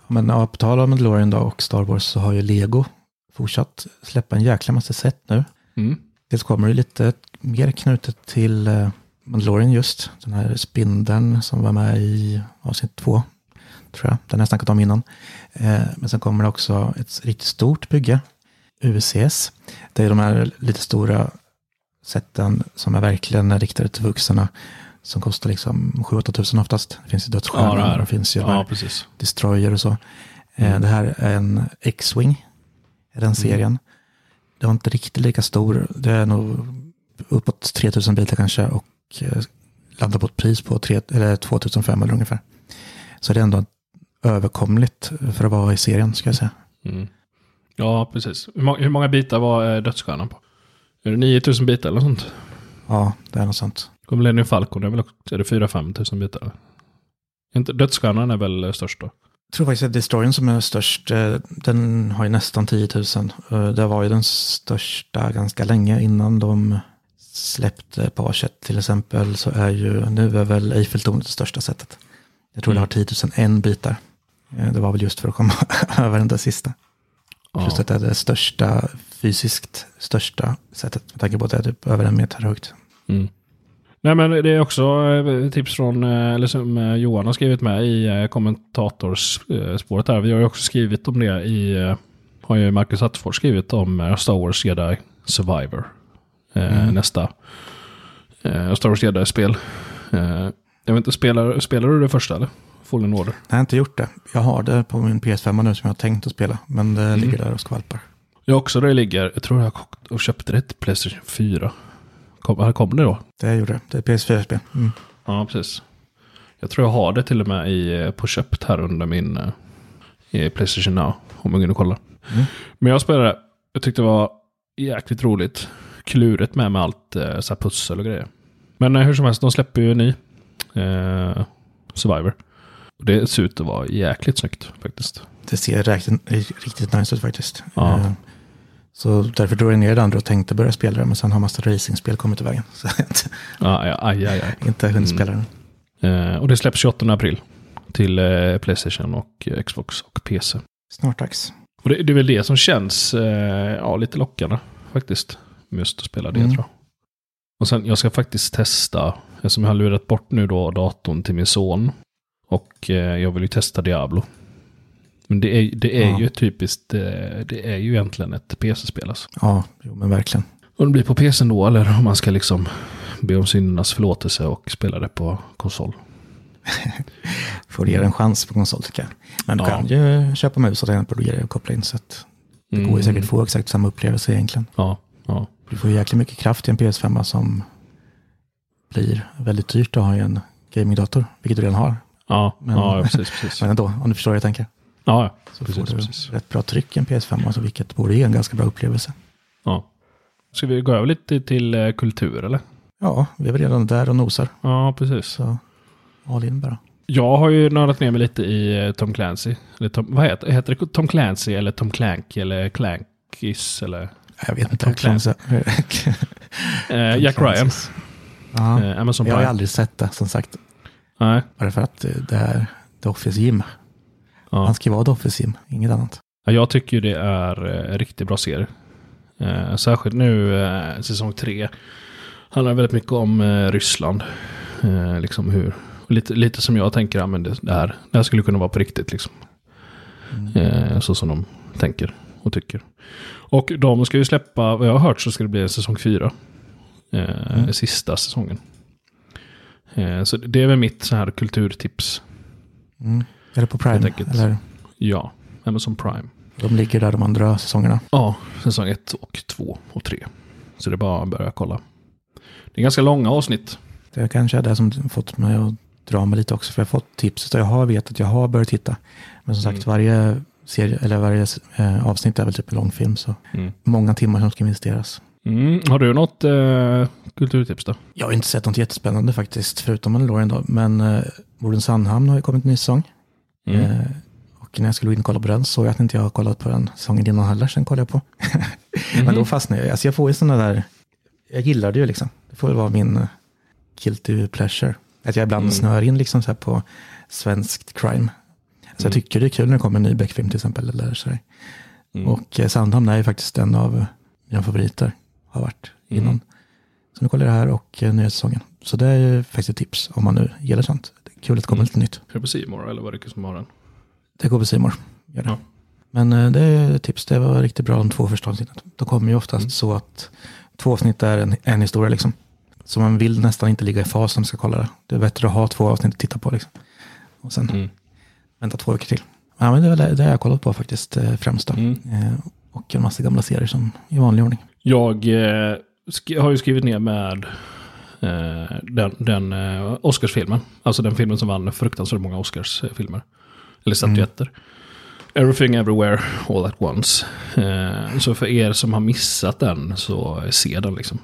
Men ja, på tal om Mandalorian då och Star Wars så har ju Lego fortsatt släppa en jäkla massa set nu. Mm. Dels kommer det lite mer knutet till eh, Mandalorian just. Den här spindeln som var med i avsnitt två. Tror jag. Den har jag snackat om innan. Eh, men sen kommer det också ett riktigt stort bygge. UCS. Det är de här lite stora sätten som är verkligen riktade till vuxna. Som kostar liksom 7-8 tusen oftast. Det finns ju Ja, dödsstjärnor. och det. det finns ju Ja, precis. Destroyer och så. Eh, Mm. Det här är en X-Wing, den serien. Det var inte riktigt lika stor. Det är nog uppåt 3000 bitar kanske och eh, landar på ett pris på 3, eller 2500 ungefär. Så det är ändå överkomligt för att vara i serien ska jag säga. Mm. Ja, precis. Hur många, bitar var eh, dödsstjärnan på? Är det 9000 bitar eller något sånt? Ja, det är något sånt. Millennium Falcon är väl också, är det 4-5 tusen bitar? Inte, dödsstjärnan är väl eh, störst då? Jag tror faktiskt att Destroyern som är störst, den har ju nästan 10 000. Eh, Det var ju den största ganska länge innan de släppte Parchet till exempel. Så är ju, nu är väl Eiffeltornet det största sättet. Jag tror det har 10 001 bitar. Eh, Det var väl just för att komma över den där sista. Ja. Just att det är det största, fysiskt största sättet. Med tanke på att det är typ över en meter högt. Mm. Nej men det är också eh, tips från, eh, eller som eh, Johan har skrivit med i eh, kommentatorspåret här. Vi har ju också skrivit om det i, eh, har ju Marcus Attefors skrivit om eh, Star Wars Jedi Survivor. Eh, Mm. Nästa eh, Star Wars Jedi-spel. Eh, jag vet inte, spelar, spelar du det första eller? Fallen Order? Jag har inte gjort det. Jag har det på min PS5 nu som jag har tänkt att spela. Men det ligger där och skvalpar. Jag också det ligger, jag tror jag och köpte det till Playstation 4. Kom, kom det då? Det gjorde det. Det är PS4-spel. Mm. Ja, precis. Jag tror jag har det till och med i, eh, på köpt här under min i Playstation Now. Om man och kollar. Mm. Men jag spelade, jag tyckte det var jäkligt roligt. Klurigt med med allt eh, så pussel och grejer. Men eh, hur som helst, de släpper ju en ny eh, Survivor. Det ser ut att vara jäkligt snyggt faktiskt. Det ser riktigt, riktigt nice ut faktiskt. Ja. Eh, Så därför drog jag ner det andra och tänkte börja spela det. Men sen har massa racingspel kommit i vägen. Så inte, Ja, ja, aj, aj, aj. inte hunnit Mm. spela den. Eh, och det släpps 28 april. Till eh, Playstation och Xbox och PC. Snart dags. Och det, det är väl det som känns ja, lite lockande faktiskt. Just att spela det Mm. tror jag. Och sen jag ska faktiskt testa, eftersom jag har lurat bort nu då datorn till min son. Och eh, jag vill ju testa Diablo. Men det är, det är Ja. ju typiskt, eh, det är ju egentligen ett PC-spel alltså. Ja, jo, men verkligen. Om det blir på PC då eller om man ska liksom be om syndernas förlåtelse och spela det på konsol. Får ge det en chans på konsol tycker jag. Men du Ja. kan ju köpa mus och tangentbord och koppla in. Så att det går ju säkert få exakt samma upplevelse egentligen. Ja, ja. Du får jäkligt mycket kraft i en PS5 som blir väldigt dyrt att ha i en gamingdator. Vilket du redan har. Ja, Men- ja precis, precis. Men ändå, om du förstår vad jag tänker. Ja, ja. Så precis, får du precis. rätt bra tryck i en PS5. Alltså, vilket borde ge en ganska bra upplevelse. Ja. Ska vi gå över lite till eh, kultur eller? Ja, vi är väl redan där och nosar. Ja, precis. Så all in bara. Jag har ju nördat ner mig lite i eh, Tom Clancy. Eller Tom, vad heter, heter det? Tom Clancy eller Tom Clank eller Clankis eller Jag vet inte. Clancy. eh, Jack Ryan. Ja, Eh, Amazon jag har Prime. aldrig sett det som sagt. Nej. Bara för att eh, det är The Office Gym. Ja. Han ska ju vara The Office Gym, inget annat. Ja, jag tycker ju det är eh, en riktigt bra serie. Eh, särskilt nu eh, säsong tre. Handlar väldigt mycket om eh, Ryssland. Eh, liksom hur, lite, lite som jag tänker, ja, men det, det, här, det här skulle kunna vara på riktigt. Liksom. Eh, så som de tänker och tycker. Och de ska ju släppa, vad jag har hört så ska det bli en säsong fyra. Eh, Sista säsongen. Eh, så det är väl mitt så här kulturtips. Mm. Är det på Prime? Eller Ja, Amazon Prime. de ligger där de andra säsongerna. Ja, säsong 1 och 2 och 3. Så det är bara att börja kolla. Det är ganska långa avsnitt. Det kanske är det som fått mig att dra mig lite också. För jag har fått tips. Så jag har vet att jag har börjat titta. Men som sagt, Mm. varje serie eller varje eh, avsnitt är väl typ en långfilm. Så Mm. många timmar som ska investeras. Mm. Har du något eh, kulturtips då? Jag har inte sett något jättespännande faktiskt, förutom Mandalorian då. Men eh, Morden Sandhamn har ju kommit en ny säsong. Mm. Eh, och när jag skulle gå in och kolla på den såg jag att inte jag har kollat på den säsongen innan heller. Sen kollade jag på. Mhm. Men då fastnade jag. Alltså jag får ju sådana där, jag gillar det ju liksom. Det får väl vara min uh, guilty pleasure. Att jag ibland Mm. snör in liksom så här på svenskt crime. Så jag Mm. tycker det är kul när det kommer en ny Beck-film till exempel. Eller så. Mm. Och eh, Sandhamn är ju faktiskt en av mina favoriter. Har varit Mm. innan. Så nu kollar jag det här och eh, nya säsongen. Så det är ju faktiskt ett tips om man nu gillar sånt. Det är kul att det kommer Mm. lite nytt. Är det på More eller vad är det som har den? Det går på More. Gör det. Ja. Men eh, det är ett tips. Det var riktigt bra de två första avsnitten. De kommer ju oftast Mm. så att två avsnitt är en, en historia liksom. Så man vill nästan inte ligga i fas när man ska kolla det. Det är bättre att ha två avsnitt att titta på liksom. Och sen Mm. Vänta två veckor till. Ja, men det är väl det, det har jag kollat på faktiskt eh, främst då. Mm. Eh, och en massa gamla serier som i vanlig ordning. Jag eh, har ju skrivit ner med eh, den, den eh, Oscarsfilmen. Alltså den filmen som vann fruktansvärt många Oscarsfilmer. Eller statyetter. Everything Everywhere All At Once. Så för er som har missat den så se den liksom.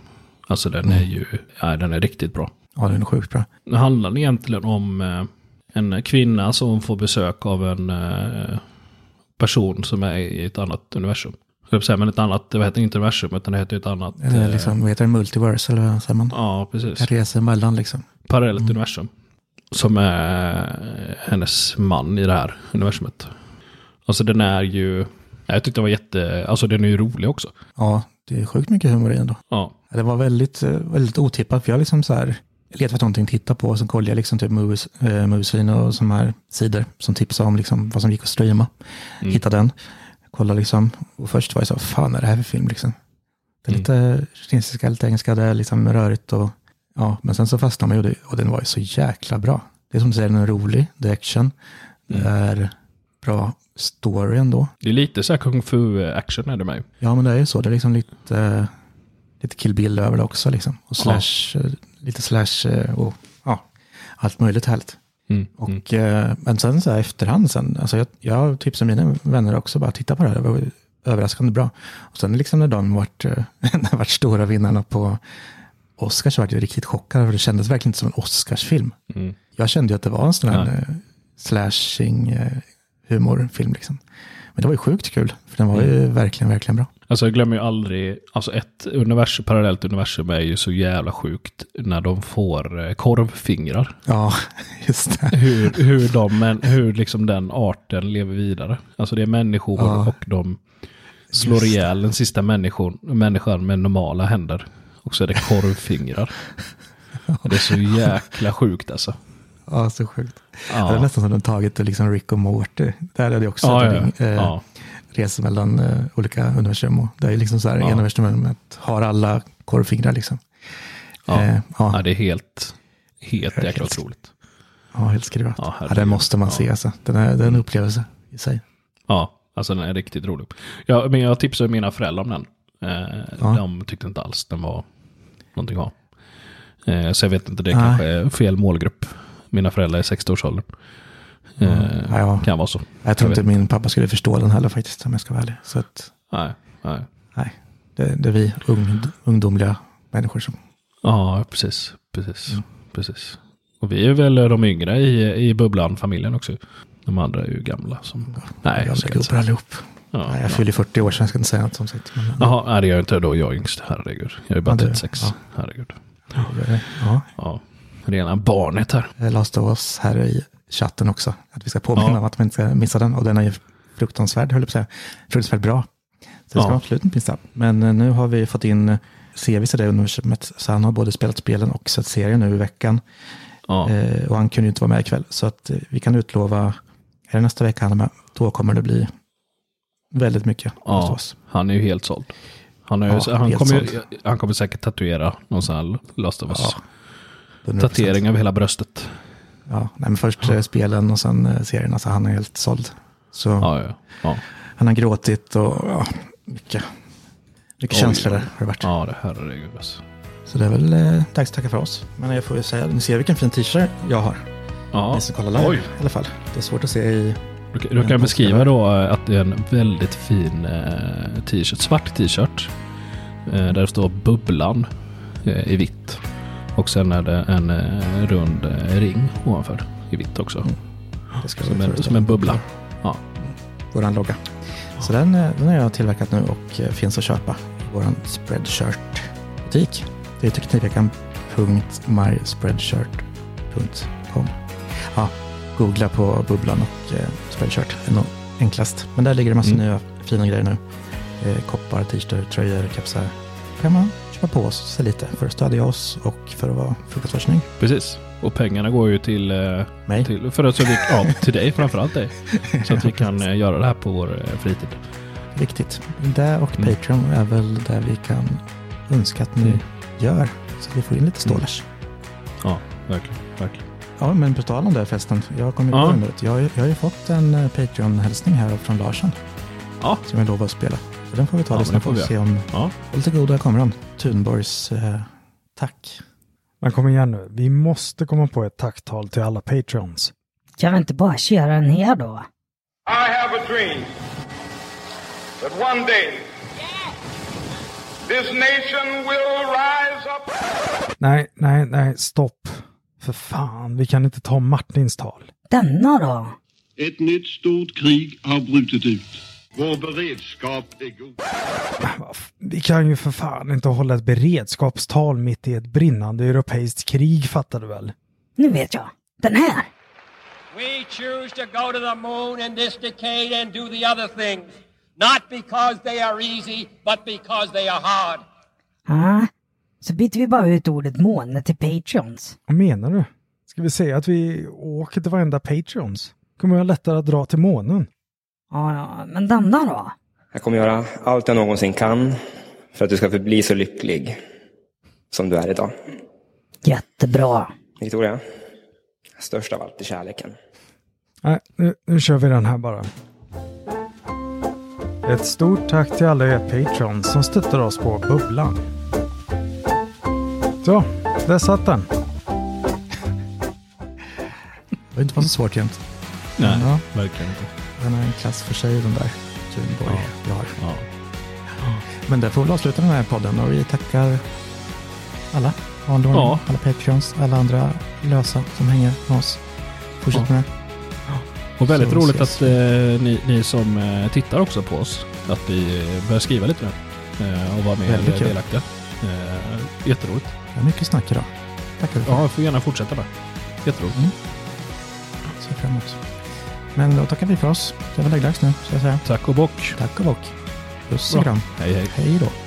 Alltså den är ju, ja, den är riktigt bra. Ja, den är sjukt bra. Det handlar egentligen om en kvinna som får besök av en eh, person som är i ett annat universum. Jag säga, men ett annat, det heter inte universum utan det heter ett annat. Är eh, liksom, vad heter det, multiverse eller vad säger man? Ja, precis. En resa emellan liksom. Parallellt universum. Som är hennes man i det här universumet. Alltså den är ju, jag tyckte den var jätte, alltså den är ju rolig också. Ja, det är sjukt mycket humor i den då. Ja, Det var väldigt, eh, väldigt otippat, för jag liksom så här, letar efter någonting att titta på, och så kollar jag liksom typ Movies, eh, Moviesvin och sådana här sidor som tipsar om liksom vad som gick att streama. Mm. Hitta den, kolla liksom, och först var jag så, vad fan är det här för film liksom? Det är Mm. lite kinesiska, lite engelska, det är liksom rörigt och Ja, men sen så fastnade man ju och den var ju så jäkla bra. Det är som du säger, den är rolig, det är action, det är bra story ändå. Det är lite så här kung fu-action är det med. Ja, men det är ju så. Det är liksom lite, lite Kill Bill över det också liksom. Och slash, eh, lite slash eh, och ja, allt möjligt härligt. Mm. Och, eh, men sen så här efterhand sen, alltså jag, jag tipsar mina vänner också bara titta på det här, det var överraskande bra. Och sen liksom när de varit, eh, när varit stora vinnarna på Oscars så var jag riktigt chockad, för det kändes verkligen inte som en Oscarsfilm. Mm. Jag kände ju att det var en sån här Ja. slashing humorfilm liksom. Men det var ju sjukt kul, för den var ju Mm. verkligen, verkligen bra. Alltså jag glömmer ju aldrig, alltså ett universum, parallellt universum är ju så jävla sjukt när de får eh, korvfingrar. Ja, just det. Hur, hur, de, men, hur liksom den arten lever vidare. Alltså det är människor Ja. och de slår Just ihjäl den sista människan, människan med normala händer. Och så är det korvfingrar. Det är så jäkla sjukt alltså. Ja, så sjukt. Ja. Det är nästan som de tagit liksom Rick och Morty. Där är det också Ja, ja, de, eh, ja. Reser mellan eh, olika universum. Och det är liksom så här, Ja. universumet har alla korvfingrar liksom. Ja. Eh, Ja, ja, det är helt, helt jäkla otroligt. ja, helt skruvat. Ja, Ja, den måste man se alltså. Den är, det är en upplevelse i sig. Ja, alltså den är riktigt rolig. Ja, men jag tipsade mina föräldrar om den. Eh. De tyckte inte alls den var någonting att ha. Eh, så jag vet inte, det Nej. kanske är fel målgrupp. Mina föräldrar är 60-årsåldern. Eh, Ja, ja. Kan vara så. Jag tror Jag inte min pappa skulle förstå den heller faktiskt, om jag ska vara ärlig. Så att, Nej, nej. nej, det, det är vi ung, ungdomliga människor som... Ja, precis. Precis. Mm. precis. Och vi är väl de yngre i, i bubblan-familjen också. De andra är ju gamla. Som... Nej, jag jag säga. allihop. Ja, Nej, ja. jag fyller 40 år, så jag ska inte säga något som sagt. Men, Jaha, nej det gör jag inte då. Jag är yngst. Herregud. Jag är bara Ja, det- 36. ja. Herregud. ja, Ja. Rena barnet här. Jag Last of Us här i chatten också. Att vi ska påminna Ja. om att man inte ska missa den. Och den är ju fruktansvärd, höll jag på att säga. Fruktansvärt bra. Så det ska Ja. man absolut inte missa. Men eh, nu har vi fått in eh, Sevis i det universumet. Så han har både spelat spelen och sett serien nu i veckan. Ja. Eh, och han kunde ju inte vara med ikväll. Så att eh, vi kan utlova, är det nästa vecka han är med, då kommer det bli väldigt mycket Ja, Us. han är ju helt såld. Han, är Ja, han, helt kommer, såld. han kommer säkert tatuera någon sån här Last of Us. Ja, 100%. Tatuering över hela bröstet. Ja, nej, men först eh, spelen och sen eh, serien. Alltså han är helt såld. Så Ja, ja. ja. han har gråtit och ja, mycket, mycket Oj, känslor där har det varit. Ja, det herregud alltså. Så det är väl eh, dags att tacka för oss. Men jag får ju säga, ni ser vilken fin t-shirt jag har. Ja. Ni som kollar live Oj. i alla fall. Det är svårt att se i... Du, kan- du kan beskriva då eh, att det är en väldigt fin eh, t-shirt, svart t-shirt. Eh, där det står bubblan i vitt. Och sen är det en eh, rund eh, ring ovanför i vitt också. Ska Som, en, som en bubbla. Ja. Våran logga. Så den, eh, den har jag tillverkat nu och finns att köpa i våran Spreadshirt-butik. Det är teknikveckan.myspreadshirt.com Ja, googla på bubblan och eh, Spreadshirt. Är nog enklast. Men där ligger det massor Mm. nya fina grejer nu. Eh, koppar, t-shirts, tröjor, kepsar. kan man köpa på oss sig lite för att stödja oss och för att vara fruktansvärt snygg. Precis. Och pengarna går ju till, eh, Mig. till, för att, så vi, ja, till dig framförallt dig. Så att vi kan eh, göra det här på vår eh, fritid. Viktigt. Det och Mm. Patreon är väl där vi kan önska att ni Mm. gör. Så att vi får in lite stålars. Ja, verkligen. verkligen. Ja, men på tal om det förresten. Jag kommer Ja. Jag, jag har ju fått en Patreon-hälsning här från Larsson. Ja. Som jag lovar att spela. Så den får vi ta Ja, och men lyssna på vi och se om... Ja. Lite god, där kommer den. Thunborgs eh, tack. Men kom igen nu, vi måste komma på ett tacktal till alla patrons. Kan vi inte bara köra den här då? I have a dream that one day this nation will rise up. Nej, nej, nej, stopp. För fan, vi kan inte ta Martins tal. Denna då? Ett nytt stort krig har brutit ut. Vår beredskap är god. Vi kan ju för fan inte hålla ett beredskapstal mitt i ett brinnande europeiskt krig, fattar du väl? Nu vet jag. Den här. We choose to go to the moon in this decade and do the other things, not because they are easy, but because they are hard. Ja. Så byter vi bara ut ordet måne till Patreons. Vad menar du? Ska vi säga att vi åker till varenda patrons? Kommer vara lättare att dra till månen? Ja, ja, men denna då? Jag kommer göra allt jag någonsin kan för att du ska förbli så lycklig som du är idag. Jättebra. Victoria, störst av allt är kärleken. Nej, nu, nu kör vi den här bara. Ett stort tack till alla er patrons som stöttar oss på Bubblan. Så, där satt den. Det var inte vara så svårt jämt. Nej, Ja. verkligen inte. Den är en klass för sig den där Tuneboy Ja. vi. Ja. Men där får vi avsluta den här podden och vi tackar alla. Vanlig Ja. alla Patreons, alla andra lösa som hänger med oss. Fortsätt Ja. med det. Och väldigt Så roligt att eh, ni, ni som eh, tittar också på oss, att ni eh, börjar skriva lite nu. Eh, och vara med Väldigt kul. delaktiga. Eh, jätteroligt. Det är mycket snack idag. Tackar vi för. Ja, får gärna fortsätta med. Jätteroligt. Mm. Ser fram emot. Men då tackar vi för oss. Det väl läggdags nu, ska jag säga. Tack och bock. Tack och bock. Puss och kram. Hej, hej. Hej då.